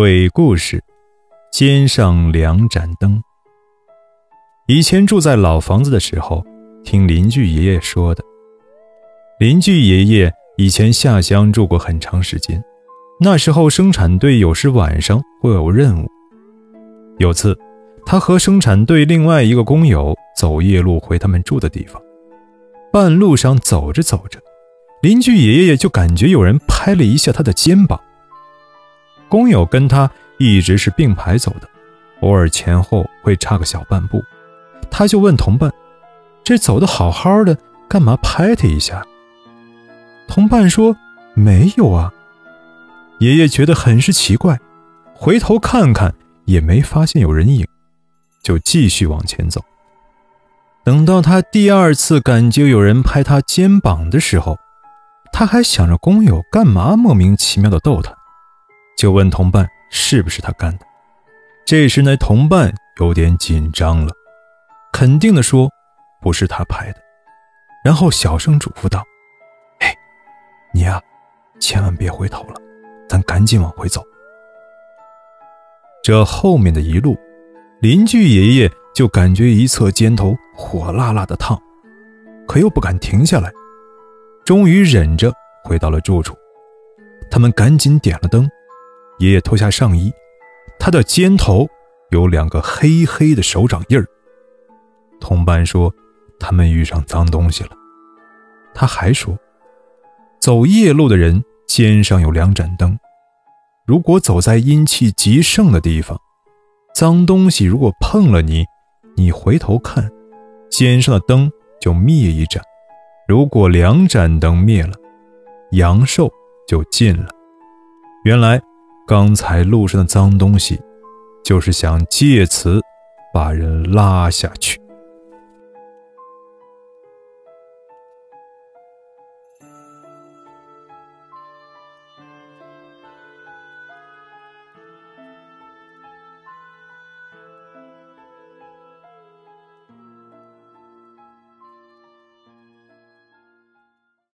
鬼故事，肩上两盏灯。以前住在老房子的时候，听邻居爷爷说的。邻居爷爷以前下乡住过很长时间，那时候生产队有时晚上会有任务。有次，他和生产队另外一个工友走夜路回他们住的地方，半路上走着走着，邻居爷爷就感觉有人拍了一下他的肩膀。工友跟他一直是并排走的，偶尔前后会差个小半步，他就问同伴：“这走的好好的，干嘛拍他一下？”同伴说：“没有啊。”爷爷觉得很是奇怪，回头看看也没发现有人影，就继续往前走。等到他第二次感觉有人拍他肩膀的时候，他还想着工友干嘛莫名其妙的逗他。就问同伴是不是他干的。这时那同伴有点紧张了，肯定的说不是他拍的，然后小声嘱咐道：“哎，你呀，千万别回头了，咱赶紧往回走。”这后面的一路，邻居爷爷就感觉一侧肩头火辣辣的烫，可又不敢停下来，终于忍着回到了住处。他们赶紧点了灯。爷爷脱下上衣，他的肩头有两个黑黑的手掌印儿。同伴说，他们遇上脏东西了。他还说，走夜路的人肩上有两盏灯，如果走在阴气极盛的地方，脏东西如果碰了你，你回头看，肩上的灯就灭一盏；如果两盏灯灭了，阳寿就尽了。原来。刚才路上的脏东西，就是想借此把人拉下去。